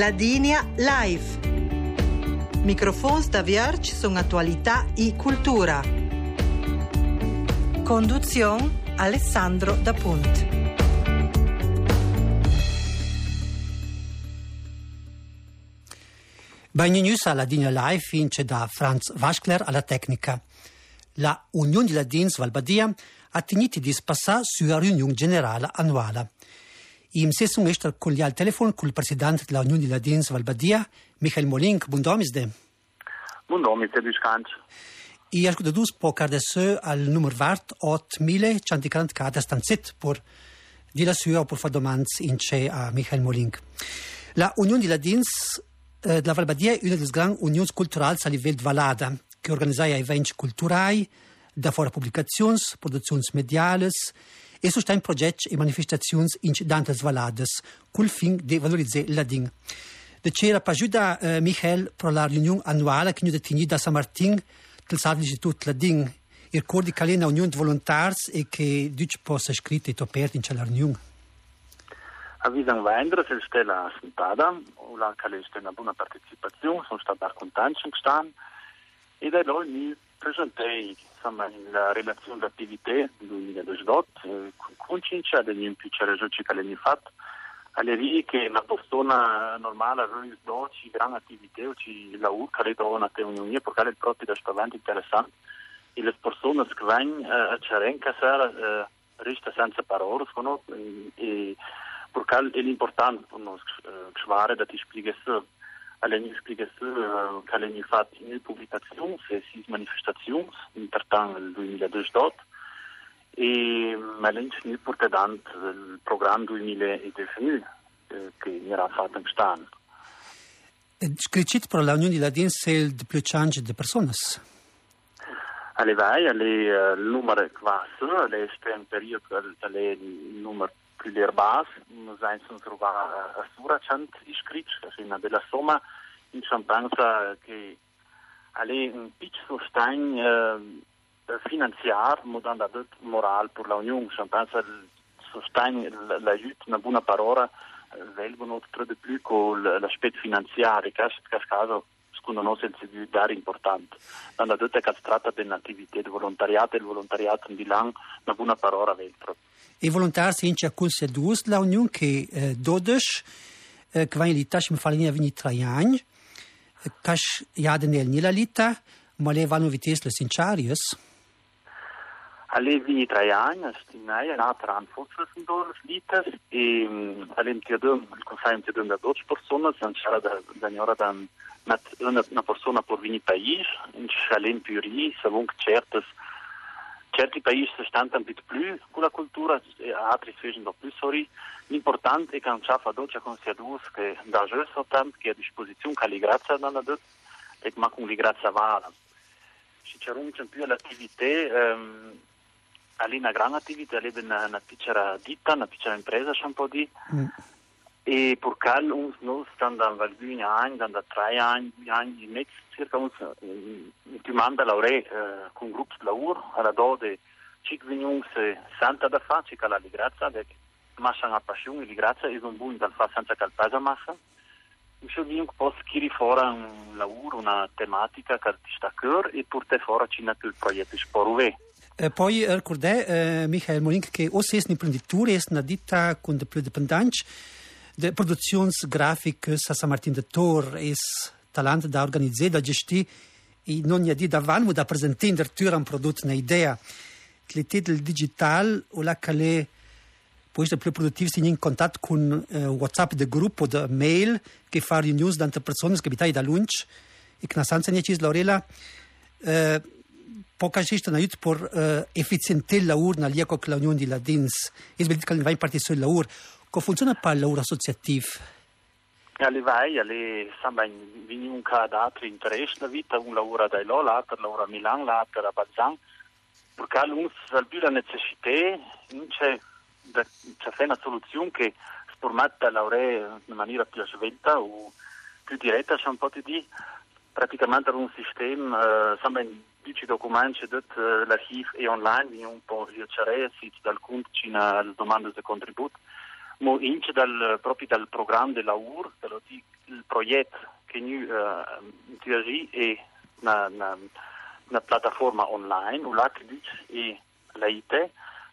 Ladinia Live. Microfons da Vierge sono attualità e cultura. Conduzione Alessandro da Punt. Bagni News alla Dina Live vince da Franz Waschler alla tecnica. La Unione di Ladins Valbadia ha tenuto di spassare sulla riunione generale annuale. Sesung esta colli al telefon col presidente della Unione di Ladins Valbadia, Michael Molink. Bun domisde. Bun domisde, Biscanc. I ascolta dus po cardesse al numero vart 8144 stanzet por di la sua por fa domands in ce a Michael Molink. La Unione di Ladins eh, della Valbadia è una delle grandi unioni culturali a livello di Valada, che organizza eventi culturali, da fora pubblicazioni, produzioni e sostiene progetti e manifestazioni in tante valades, col fin di valorizzare la DIN. De c'era per aiutare eh, Michael per la riunione annuale che noi teniamo da San Martin del Salve Istituto la DIN. E ricordi che è una unione di volontari e che Deutsch possa scrivere e aperto in quella riunione. Avvisano vendere se stella sentada, o la è una buona partecipazione, sono stati contenti stanno e da loro mi presentai insomma, la relazione d'attività del 2018 eh, degli impicci regionali che l'hanno fatto alle vie che una persona normale aveva 12 grandi attività o ci lavoro che le una teoria perché è proprio spavento interessante. E le persone che vengono a Cerenca eh, resta senza parole e perché è l'importante per noi che ti spiegare alle një spjegazione, che alle një fat një publikacion, se si manifestacion, në tërtan lë 2012, e me lë një një portedant lë program 2012, che njëra fatë në kështanë. Shkryqit për la union i ladin se dë plëqanjë dë personës? Ale vaj, ale uh, numër e kvasë, ale shtë e në perië, ale numër siamo trovati a Sura 100 iscritti, quindi della somma in pensa che alle un piccolo sostegno eh, finanziario, modalità morale per l'Unione, si pensa il sostegno, l'aiuto, una buona parola, vengono tra di più con l'aspetto finanziario, che in questo caso secondo noi dare importante. Quando detto che si tratta di un'attività di volontariato, il volontariato in bilancio, una buona parola veltro. I volontari si inizia a considerare l'Unione che eh, 12 eh, in Italia mi venire tre anni, Kaš jadenel nila lita, vites le sincarius? alle vini tre anni, stinai, una tran fosse sono litas e all'interno il consiglio da 12 persone, c'era da da da una, persona per vini paese, in Chalem Puri, savon certes certi paesi stanno un po' più con la cultura, altri fanno più sorri. L'importante è che non c'è fatto a considerare che da già soltanto che a disposizione che grazie non ha e ma con grazia vada. Se c'è un più l'attività, ehm, è una grande attività, è una piccola ditta, una piccola impresa, c'è un po' di... Mm. E per uns nos stanno da un anni, da tre anni, anni e mezzo, circa uns, ti manda lauree eh, con gruppi di lavoro, alla dode, ci veniamo santa da fare, ci cala di grazia, perché massa una passione, di grazia, e un buon da fare senza calpesa massa. Io dico che posso chiedere fuori un lavoro, una tematica che ti sta a cuore e portare fuori il progetto Sporuve. Eh, poi ricordai, eh, Michael Molink, che o sei un imprenditore, è una ditta con più dipendenza, de produzioni grafiche a Martin de Tor è talento da organizzare, da gestire e non è di davanti da presentare un prodotto, un'idea. L'idea del digitale o la che poi è più produttivo si in contatto con eh, WhatsApp del gruppo, da mail, che fa news da persone che abitano da lunch e che non sanno niente l'orella. Eh, poca gente non aiuta per eh, efficientare il lavoro nel con l'Unione di Ladins. E sbagliato che non va in parte sul lavoro. Come funziona per il lavoro associativo? Alle vai, alle sembra in un caso altro interesse la vita, un lavora da là, l'altro lavora a Milano, l'altro a Balzan, perché all'uno c'è più la necessità, non c'è, c'è una soluzione che di lavorare in maniera più svelta o più diretta, c'è un po' di praticamente un sistema, eh, sembra in tutti i documenti dell'archivio è online, un po' ricercare, si dal conto c'è domande di contributo, mo ince dal, proprio dal programma della UR, il progetto che noi uh, è una, una, una piattaforma online, u LACDIC e la IT,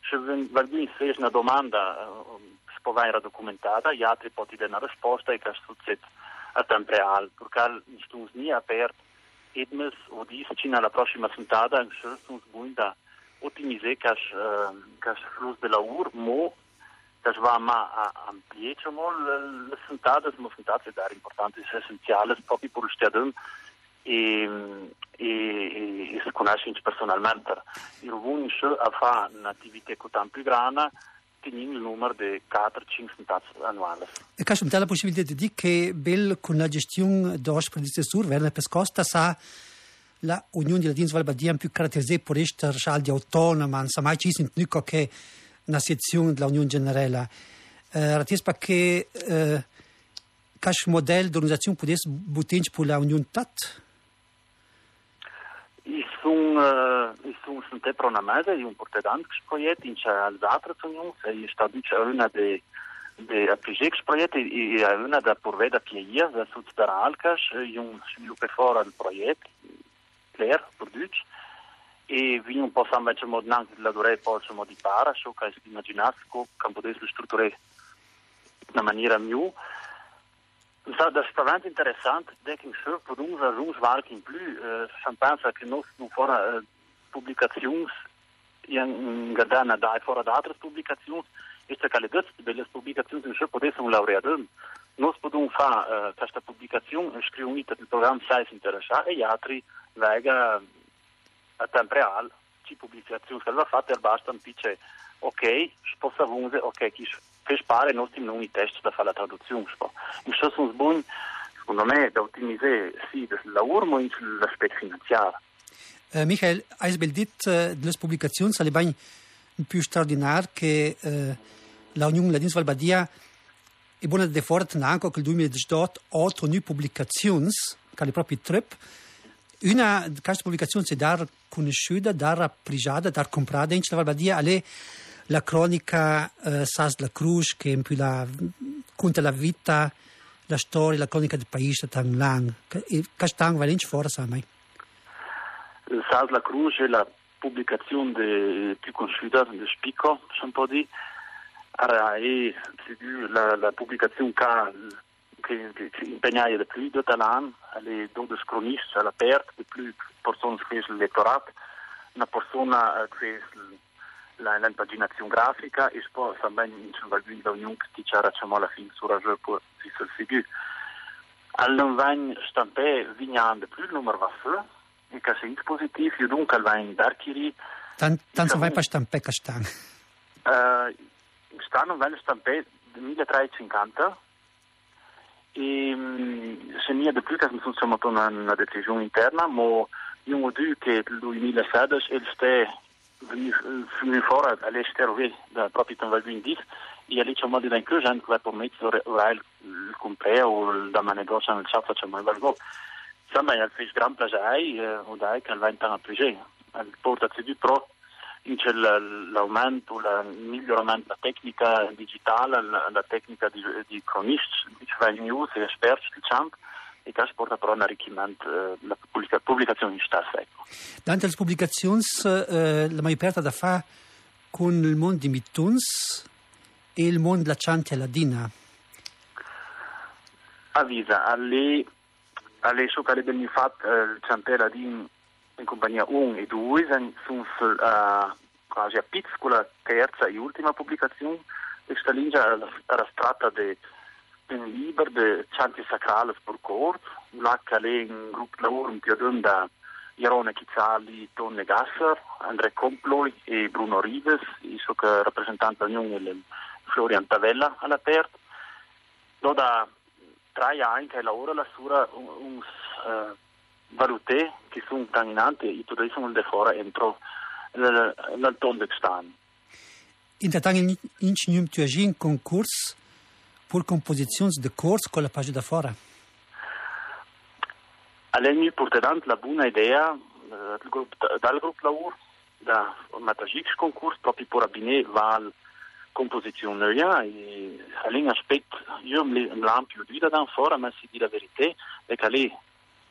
se qualcuno fa una domanda uh, spovera documentata, gli altri possono dare una risposta e che succede a tempo reale, perché non stiamo ni aperti edmes o dici alla prossima puntata, in sono buona ottimizzare il flusso della UR, mo das war mal ampliato le sentate, le sentate dar importanti essenziali proprio il stadium e, e, e si conosce personalmente. Il vunisce a fare un'attività così più grande tenendo il numero di 4-5 sentate annuali. E c'è la possibilità di dire che bel con la gestione dell'ospedale sur, Werner Pescosta sa la Unione di Ladins Valbadia più caratterizzata per essere autonoma, non sa mai ci sentito che na sezione dell'Unione Generale. Uh, Ratispa che uh, cash model d'organizzazione potesse buttare per l'Unione TAT? I sunt, i sunt sunt pro una mese, i un portedant proiect in ce als altre uniuni, se i sta dice una de de appligex proiect i una da purveda pieia, da sud da alcas, i un sviluppo fora il proiect, clair, produce, e vinha un po' invece mod nanc la durei poi insomma di para so che si immaginasse che potesse strutturare in maniera migliore ça das veramente interessant denken so per uns uns war in plus uh, san pensa che nos non fora uh, publicazions in gadana da fora da altre publicazions questa che le due belle publicazioni in so potesse un laureato nos podum fa uh, questa pubblicazione scrivere il programma 6 interessa e gli altri vega a tempo reale ci pubblicazioni che va fatta e basta un dice ok sposta vunze ok chi fes pare non stiamo non i test da fare la traduzione in questo buoni secondo me da ottimizzare sì lavoro ma anche l'aspetto finanziario. Uh, Michael hai ben detto uh, delle pubblicazioni sarebbe più straordinario che uh, la Unione Ladins Valbadia è buona di forte anche che il 2018 otto nuove pubblicazioni che le proprie trip Una questa pubblicazione si dà conosciuta, dà prigiata, dà comprata in Valbadia è la cronica eh, Sas la Cruz che in più la, conta la vita, la storia, la cronica del paese tan lang. Castang valent fora sa mai. Sas la Cruz è la pubblicazione de, più conosciuta di Spico, se un po' di è la, la pubblicazione che che, che impegnaia de plus de talent, alle dodici cronisti all'aperto, de plus persone che fanno l'elettorato, una persona che fa l'impaginazione grafica e poi in l'unione che ci ha racciamo alla fine jeu per si sul figu. All'invagn stampè vignan de plus il numero va su, e che è positivo, io dunque all'invagn d'archiri. Tanto vai per stampè che stanno? Uh, stanno, vanno stampè 1350, e se n'è di più che non sono una, una decisione interna, ma io ho detto che nel 2016 il sta venuto fuori all'estero da proprio in Valvindis e lì c'è un modo di inclusione che va permettere il comprare o da maneggiare nel ciao facciamo il valgo. Insomma, il fis gran piacere, o dai, che va in tanto piacere. Il porta CD Pro c'è l'aumento, il miglioramento della tecnica digitale, la, la tecnica di, di cronisti, di news e esperti del campo e che porta però un arricchimento della eh, pubblica, pubblicazione stessa. Ecco. Dante le pubblicazioni, eh, la maggior parte da fa con il mondo di Mittuns e il mondo della Ciantia Ladina. Avvisa, alle, alle so che abbiamo fatto eh, il Ciantia Ladina in compagnia 1 e 2 sono uh, quasi a piccola terza e ultima pubblicazione questa linea era tratta di un libro di canti sacrali per cor là è un gruppo di lavoro in più da Irone Chizzali, Tonne Gasser, Andrea Comploi e Bruno Rives, so che rappresentante dell'Unione Florian Tavella all'aperto. Da tre anni che lavora la sua un, un uh, valute che sono tanginante e tutto sono de fora entro nel tondo stan. Intanto in cium tu agi in concorso per composizioni de corso con la pagina da fora. All'egni porterant la buona idea uh, dal gruppo lavoro da Matagix concorso proprio per abbinare val composizione neuia e all'in aspetto io mi l'ampio guida da fora ma si di la verità è che lì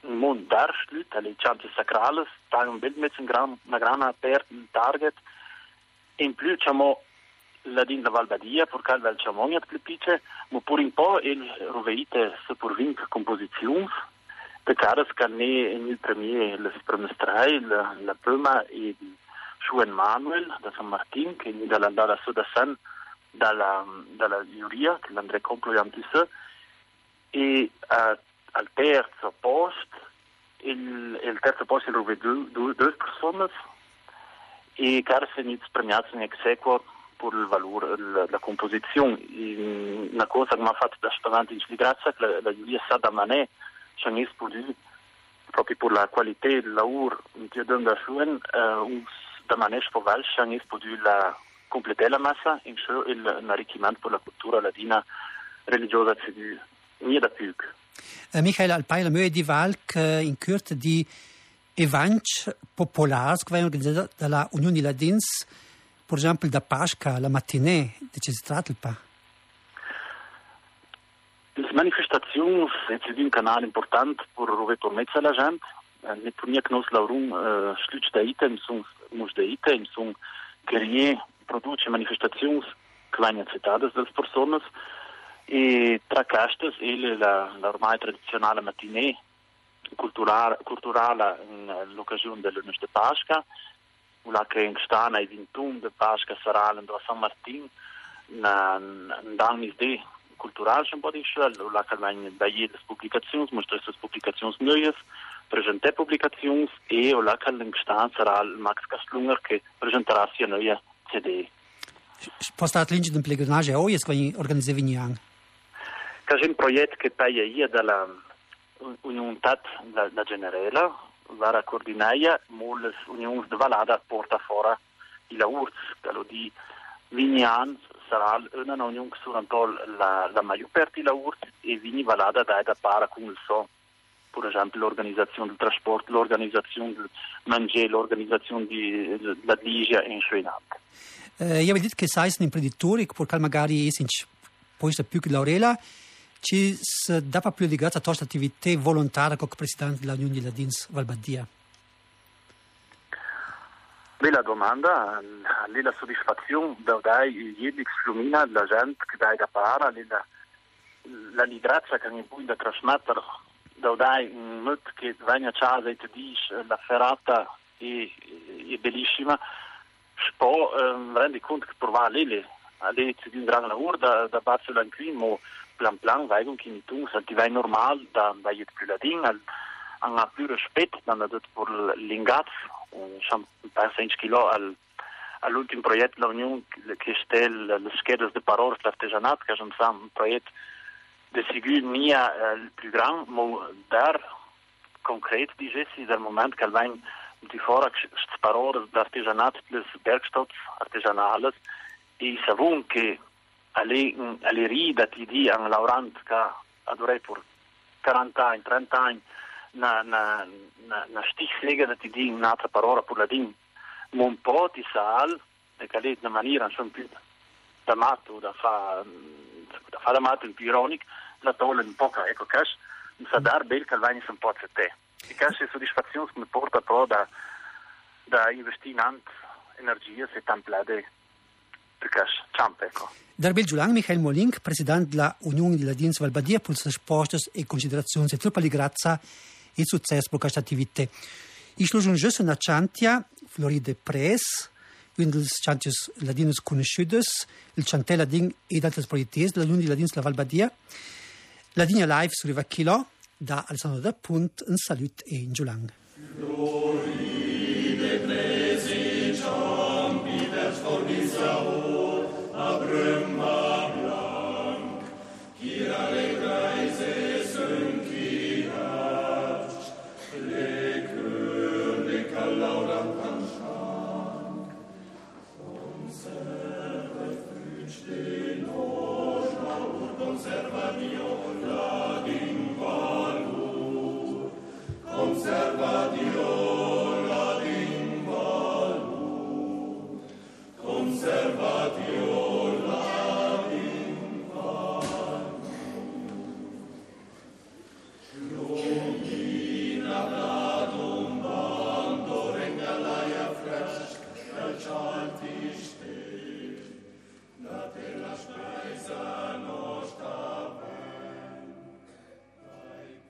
un mondo d'arschlut alle chante sacrales sta un bel mezzo un gran, una gran aperta target. E in più diciamo la din la Valbadia per cal vel chamonia più pice ma pur un po' il roveite se pur vinc composizione per caras che ne il premier le premestrai la, la prima e Juan Manuel da San Martin che è dalla dalla Suda San dalla dalla Iuria che l'andrei comploianti e uh, al terzo posto il, il terzo posto rove due, due, due persone e caras venit premiati in exequo per il valore, la, la composizione. Una cosa che mi ha fatto da spanante in Sligrazza, che la, la Giulia sa da manè, un esplosivo proprio per la qualità del lavoro che abbiamo da fare, uh, da manè spoval c'è un esplosivo la completare la massa in il arricchimento per la cultura ladina religiosa civile. Nie da più. Uh, Michael Alpaila Möhe di Valk uh, in Kürte di events popolars che vengono organizzati dalla Unione Ladins per esempio da Pasca, la mattinée, de ce si tratta il pa? Le manifestazioni sono un canale importante per ritornare alla gente. Ne prima che noi lavoriamo sluts da item, sono mus da item, sono che produce manifestazioni che vengono accettate dalle persone e tra queste è la, la ormai tradizionale mattinée culturale, culturale in l'occasione del lunes de Pasca, la che in stana e 21 de Pasca sarà a San Martin, na, dannis de cultural un po' di scelta, la che vengono da jedes pubblicazioni, mostra queste pubblicazioni nuove, presente pubblicazioni e la che in stana sarà il Max Castlunger che presenterà sia nuova CD. Postat linge d'un pellegrinaggio a Oies, quando organizzavi Niang? Che è un progetto che paia io dalla uniuntat la, la generela vara coordinaia moles unions de valada porta fora i laurs calo di vignan sarà una union surantol la la maior perti laurs e vini valada da da para con il so. Per esempio l'organizzazione del trasporto l'organizzazione del mangiare l'organizzazione di la ligia in Suenat eh, io detto che sai un imprenditore perché magari è poi più che Laurela ci dava più legata a questa attività volontaria come presidente dell'Unione di Ladins Valbadia? Bella domanda, lì la soddisfazione da dai ieri flumina la gente che dai da para, la, la ligrazia che mi può da trasmettere. Da dai un molto che viene a casa e ti dice la ferrata è, è bellissima, poi eh, rendi conto che provare lì, lì ti di un grande lavoro da, da Barcellona in Crimo, plan plan weigung in tung al divai normal da da jet più ladin al an a più rispetto da dat por l'ingaz sam per 5 kilo al all'ultimo progetto la Unione che stel le schede de parole l'artigianat che è un progetto de sigur mia il più gran mo dar concret dicessi dal momento che vain di fora parole d'artigianat plus bergstoff artigianales e savun che alle, alle rida ti di un laurant che adorei per 40 anni, 30 anni, na, na, na, na stica da ti di un'altra parola per la din, ma un po' ti sal, che è una maniera insomma più da matto, da fa da fa da matto, più ironico, la tolle un po' ecco, che mi sa dar bel che vai un po' a te. E che è soddisfazione che mi porta però da, da investire in energie e template Darbel Giulan Michael Molink, presidente della Unione della Dienst Valbadia, per le risposte e considerazioni e troppa grazia e successo per questa attività. Ich lo giunge una chantia, Floride Press, un dei chanti ladines conosciuti, il chantella din e altre proiettesi della Unione della Dienst della Valbadia. La linea live su Rivacchilo da Alessandro da Punt, un saluto e in Giulang.